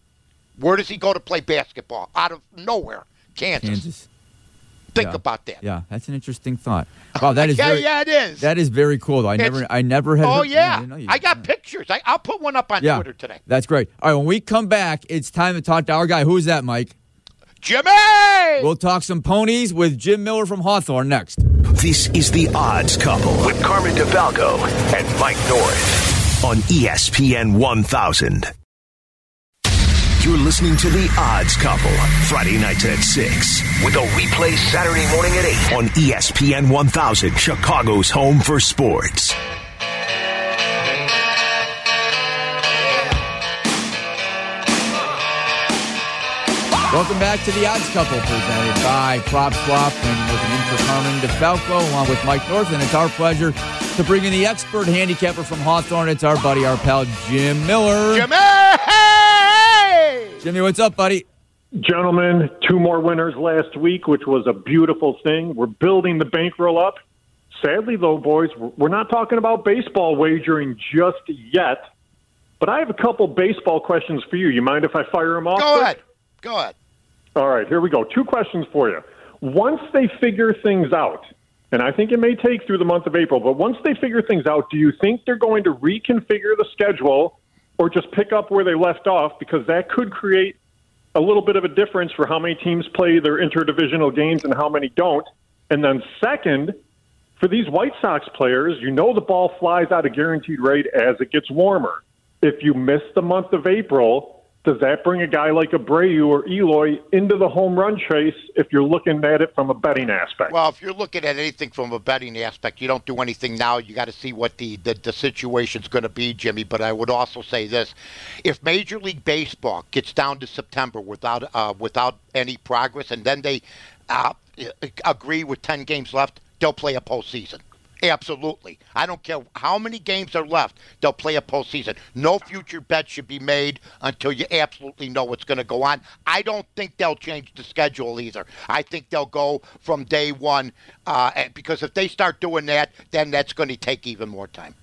Where does he go to play basketball? Out of nowhere. Kansas. Kansas. Think Yeah. about that. Yeah, that's an interesting thought. Wow, that *laughs* is yeah, very, yeah, it is. that is very cool. Though. I It's- never, I never had. oh, heard- yeah. I, know you- I got yeah. pictures. I, I'll put one up on Yeah, Twitter today. That's great. All right, when we come back, it's time to talk to our guy. Who's that, Mike? Jimmy! We'll talk some ponies with Jim Miller from Hawthorne next. This is The Odds Couple with Carmen DeFalco and Mike North on ESPN 1000. You're listening to The Odds Couple, Friday nights at 6, with a replay Saturday morning at 8 on ESPN 1000, Chicago's home for sports. Welcome back to the Odds Couple, presented by PropSwap, and looking in for Carmen DeFalco along with Mike North, and it's our pleasure to bring in the expert handicapper from Hawthorne. It's our buddy, our pal Jim Miller. Jimmy! Hey! Jimmy, what's up, buddy? Gentlemen, two more winners last week, which was a beautiful thing. We're building the bankroll up. Sadly, though, boys, we're not talking about baseball wagering just yet. But I have a couple baseball questions for you. You mind if I fire them off? Go quick? ahead. Go ahead. All right, here we go. Two questions for you. Once they figure things out, and I think it may take through the month of April, but once they figure things out, do you think they're going to reconfigure the schedule or just pick up where they left off because that could create a little bit of a difference for how many teams play their interdivisional games and how many don't. And then, second, for these White Sox players, you know the ball flies out a guaranteed rate as it gets warmer. If you miss the month of April, does that bring a guy like Abreu or Eloy into the home run chase if you're looking at it from a betting aspect? Well, if you're looking at anything from a betting aspect, you don't do anything now. You got to see what the, the, the situation's going to be, Jimmy. But I would also say this: if Major League Baseball gets down to September without uh, without any progress, and then they uh, agree with ten games left, they'll play a postseason. Absolutely. I don't care how many games are left, they'll play a postseason. No future bets should be made until you absolutely know what's going to go on. I don't think they'll change the schedule either. I think they'll go from day one uh, because if they start doing that, then that's going to take even more time.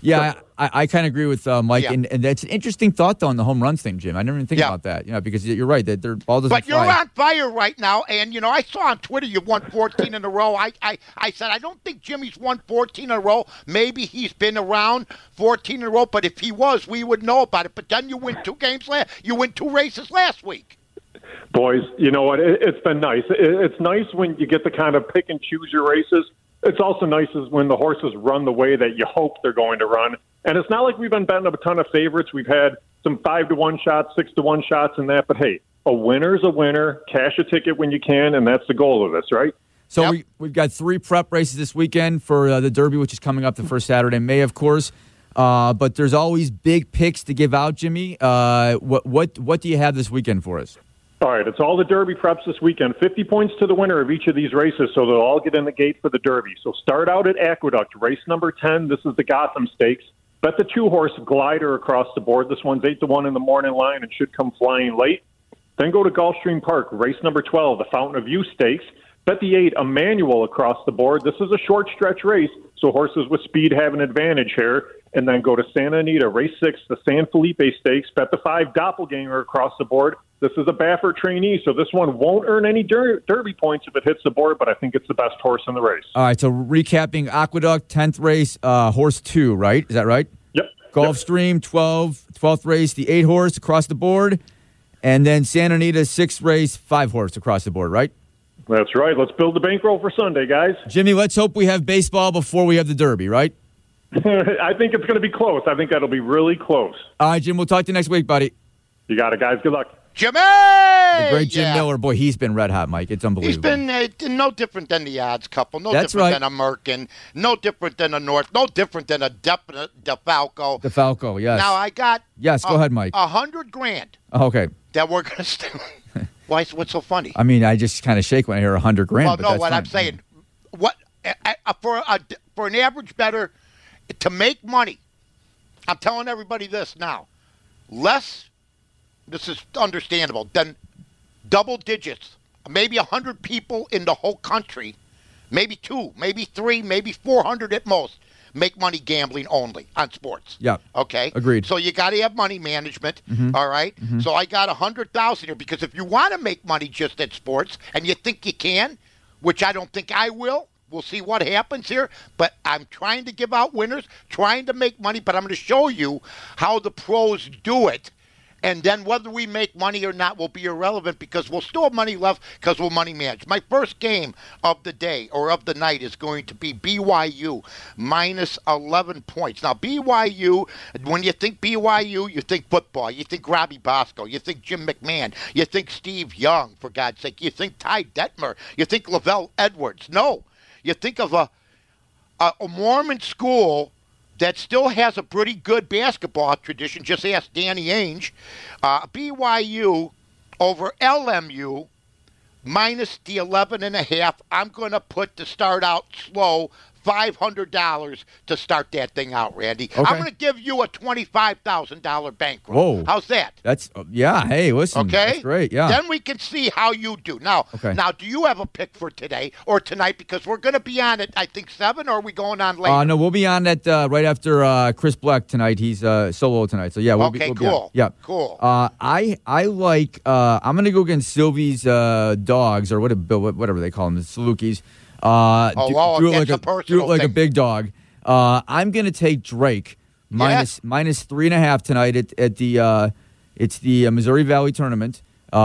Yeah, I, I kind of agree with uh, Mike, yeah. and, and, that's an interesting thought though on the home runs thing, Jim. I never even think yeah. about that, you know, because you're right that their ball doesn't. But you're on fire right now, and you know I saw on Twitter you won 14 in a row. I, I I said I don't think Jimmy's won 14 in a row. Maybe he's been around 14 in a row, but if he was, we would know about it. But then you win two games last. You win two races last week. Boys, you know what? It, has been nice. it's nice when you get to kind of pick and choose your races it's also nice is when the horses run the way that you hope they're going to run. And it's not like we've been betting up a ton of favorites. We've had some five to one shots, six to one shots, and that. But hey, a winner's a winner. Cash a ticket when you can, and that's the goal of this, right? So yep. we, we've got three prep races this weekend for uh, the Derby, which is coming up the first Saturday in May, of course. Uh, but there's always big picks to give out, Jimmy. Uh, what what what do you have this weekend for us? All right, it's all the Derby preps this weekend. 50 points to the winner of each of these races, so they'll all get in the gate for the Derby. So start out at Aqueduct, race number 10. This is the Gotham Stakes. Bet the two horse glider across the board. This one's 8 to 1 in the morning line and should come flying late. Then go to Gulfstream Park, race number 12, the Fountain of Youth Stakes. Bet the 8, Emmanuel across the board. This is a short stretch race, so horses with speed have an advantage here and then go to Santa Anita, race six, the San Felipe Stakes, bet the five doppelganger across the board. This is a Baffert trainee, so this one won't earn any der- Derby points if it hits the board, but I think it's the best horse in the race. All right, so recapping Aqueduct, 10th race, uh, horse two, right? Is that right? Yep. Gulfstream, yep. 12, 12th race, the eight horse across the board. And then Santa Anita, sixth race, five horse across the board, right? That's right. Let's build the bankroll for Sunday, guys. Jimmy, let's hope we have baseball before we have the Derby, right? *laughs* I think it's going to be close. I think that'll be really close. All right, Jim. We'll talk to you next week, buddy. You got it, guys. Good luck. Jimmy! The great Jim yeah. Miller. Boy, he's been red hot, Mike. It's unbelievable. He's been uh, no different than the odds couple. No That's different right. than a Merkin. No different than a North. No different than a De- DeFalco. DeFalco, yes. Now, I got. Yes, go a, ahead, Mike. A hundred grand. Oh, okay. That we're going to steal. *laughs* Why? What's so funny? I mean, I just kind of shake when I hear a hundred grand. Well, no, what fine. I'm saying, what for a for an average better to make money, I'm telling everybody this now, less, this is understandable, than double digits, maybe 100 people in the whole country, maybe two, maybe three, maybe 400 at most, make money gambling only on sports. Yeah. Okay. Agreed. So you got to have money management. Mm-hmm. All right? mm-hmm. So I got a hundred thousand here because if you want to make money just at sports and you think you can, which I don't think I will, We'll see what happens here, but I'm trying to give out winners, trying to make money, but I'm going to show you how the pros do it. And then whether we make money or not will be irrelevant because we'll still have money left because we'll money manage. My first game of the day or of the night is going to be BYU minus 11 points. Now, BYU, when you think BYU, you think football. You think Robbie Bosco. You think Jim McMahon. You think Steve Young, for God's sake. You think Ty Detmer. You think LaVell Edwards. No. You think of a, a, a Mormon school that still has a pretty good basketball tradition. Just ask Danny Ainge. Uh, BYU over LMU minus the 11 and a half. I'm going to put to start out slow $500 to start that thing out, Randy. Okay. I'm going to give you a $25,000 bankroll. Whoa. How's that? That's, uh, yeah, hey, listen. Okay. That's great, yeah. Then we can see how you do. Now, okay. now, do you have a pick for today or tonight? Because we're going to be on at, I think, 7, or are we going on later? Uh, no, we'll be on at uh, right after uh, Chris Black tonight. He's uh, solo tonight. So, yeah, we'll okay, be, we'll cool. Be yeah. Cool. Uh, I, I like, uh, I'm going to go against Sylvie's dogs, or what, whatever they call them, the Salukis. Uh, oh, do, do it like a, a do it like thing. a big dog. Uh, I'm going to take Drake minus, minus three and a half tonight at, at the uh, it's the uh, Missouri Valley tournament um,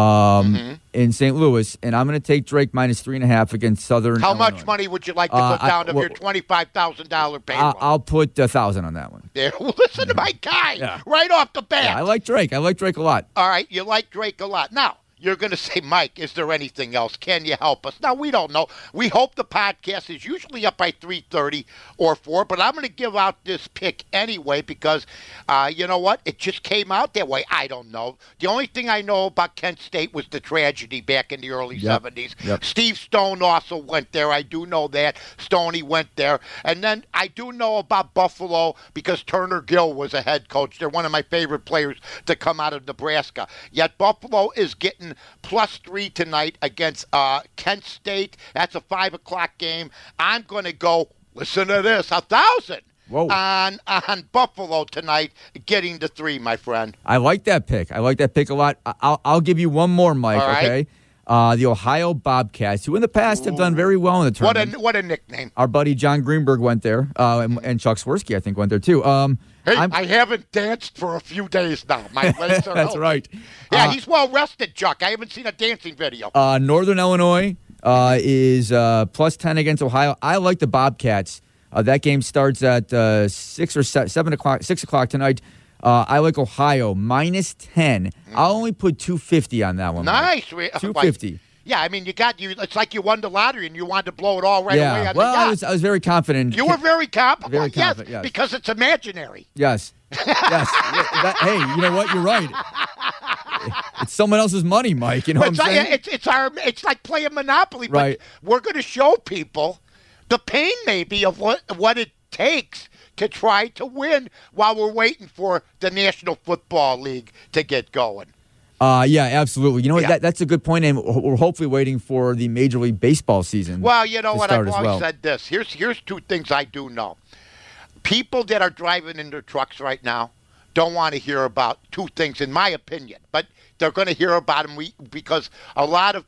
Mm-hmm. in St. Louis, and I'm going to take Drake minus three and a half against Southern. How Illinois. much money would you like to Uh, put I- down of well- your twenty-five thousand dollar payroll? I'll, put a thousand on that one. there. *laughs* Listen to my guy Yeah. right off the bat. Yeah, I like Drake. I like Drake a lot. All right, you like Drake a lot. Now, you're going to say, Mike, is there anything else? Can you help us? Now, we don't know. We hope the podcast is usually up by 3.30 or 4, but I'm going to give out this pick anyway because, uh, you know what? It just came out that way. I don't know. The only thing I know about Kent State was the tragedy back in the early Yep. 70s. Yep. Steve Stone also went there. I do know that. Stoney went there. And then I do know about Buffalo because Turner Gill was a head coach. They're one of my favorite players to come out of Nebraska. Yet Buffalo is getting plus three tonight against uh, Kent State. That's a 5 o'clock game. I'm going to go, listen to this, a thousand. Whoa. On on Buffalo tonight, getting the three, my friend. I like that pick. I like that pick a lot. I'll, I'll give you one more, Mike. Right. Okay. Uh, the Ohio Bobcats, who in the past have done very well in the What a tournament. what a nickname. Our buddy John Greenberg went there, uh, and, and Chuck Swirsky, I think, went there too. Um, Hey, I'm- I haven't danced for a few days now. My *laughs* legs are That's right. Yeah, Uh, he's well rested, Chuck. I haven't seen a dancing video. Uh, Northern Illinois uh, is uh, plus 10 against Ohio. I like the Bobcats. Uh, that game starts at uh, 6 or se- 7 o'clock, 6 o'clock tonight. Uh, I like Ohio minus 10. I'll only put 250 on that one. Nice. Re- 250. Yeah, I mean, you got you. It's like you won the lottery and you wanted to blow it all right away yeah. on Well, the I was, I was very confident. you were very confident. Very confident, yes. because it's imaginary. Yes. Yes. *laughs* That- hey, you know what? You're right. It's someone else's money, Mike. You know what I'm saying? it's, it's our. It's like playing Monopoly. But Right. We're going to show people the pain, maybe, of what what it takes to try to win while we're waiting for the National Football League to get going. Uh, yeah, absolutely. You know? Yeah. That, that's a good point, and we're hopefully waiting for the Major League Baseball season. Well, you know what? I've always well. said this. Here's here's two things I do know. People that are driving in their trucks right now don't want to hear about two things, in my opinion. But they're going to hear about them we, because a lot of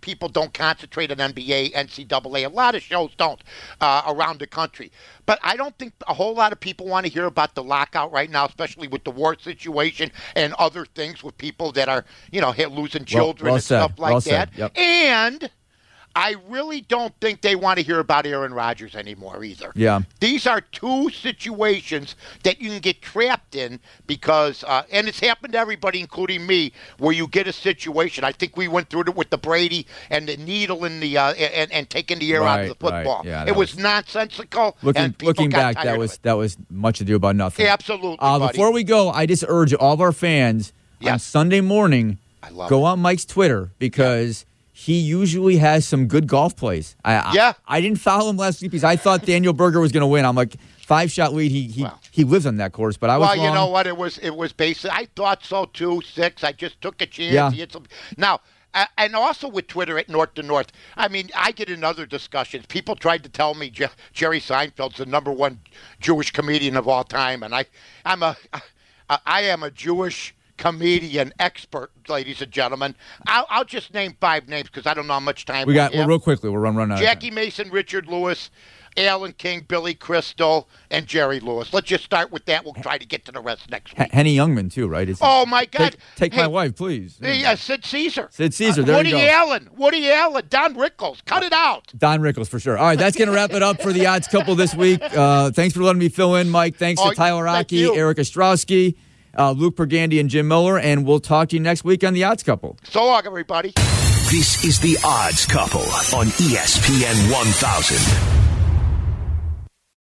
people don't concentrate on NBA, NCAA. A lot of shows don't uh, around the country. But I don't think a whole lot of people want to hear about the lockout right now, especially with the war situation and other things with people that are, you know, losing children well and said. stuff like Well that. Yep. And I really don't think they want to hear about Aaron Rodgers anymore either. Yeah. These are two situations that you can get trapped in because, uh, and it's happened to everybody, including me, where you get a situation. I think we went through it with the Brady and the needle in the uh, and, and taking the air out of the Right, right. football. Yeah, it was, was- nonsensical. Looking and looking back, that was that was much ado about nothing. absolutely. Uh, before we go, I just urge all of our fans on Sunday morning, go it. on Mike's Twitter because he usually has some good golf plays. I, I- Yeah. I, didn't follow him last week because I thought Daniel Berger was going to win. I'm like five shot lead. He he, he lives on that course, but I was Well, you know what? It was it was basic. I thought so too. Six. I just took a chance. Yeah. He hit some- Now, a- and also with Twitter at North to North. I mean, I get in other discussions. People tried to tell me Je- Jerry Seinfeld's the number one Jewish comedian of all time, and I, I'm a, I- I am a Jewish comedian expert, ladies and gentlemen. I'll, I'll just name five names because I don't know how much time we got well, real quickly. We'll run run out. Jackie Mason, Richard Lewis, Alan King, Billy Crystal, and Jerry Lewis. Let's just start with that. We'll try to get to the rest next H- week. Henny Youngman too, right? Is- Oh my God! Take, take Hey, my wife, please. Hey, uh, Sid Caesar. Sid Caesar, Uh, there you Woody go. Allen. Woody Allen. Don Rickles. Cut it out. Don Rickles for sure. All right, that's going to wrap it up for the odds couple this week. Uh, thanks for letting me fill in, Mike. Thanks Oh, to Tyler thank Rocky, you. Eric Ostrowski, uh, Luke Pergande, and Jim Miller. And we'll talk to you next week on the odds couple. So long, everybody. This is The Odds Couple on ESPN 1000.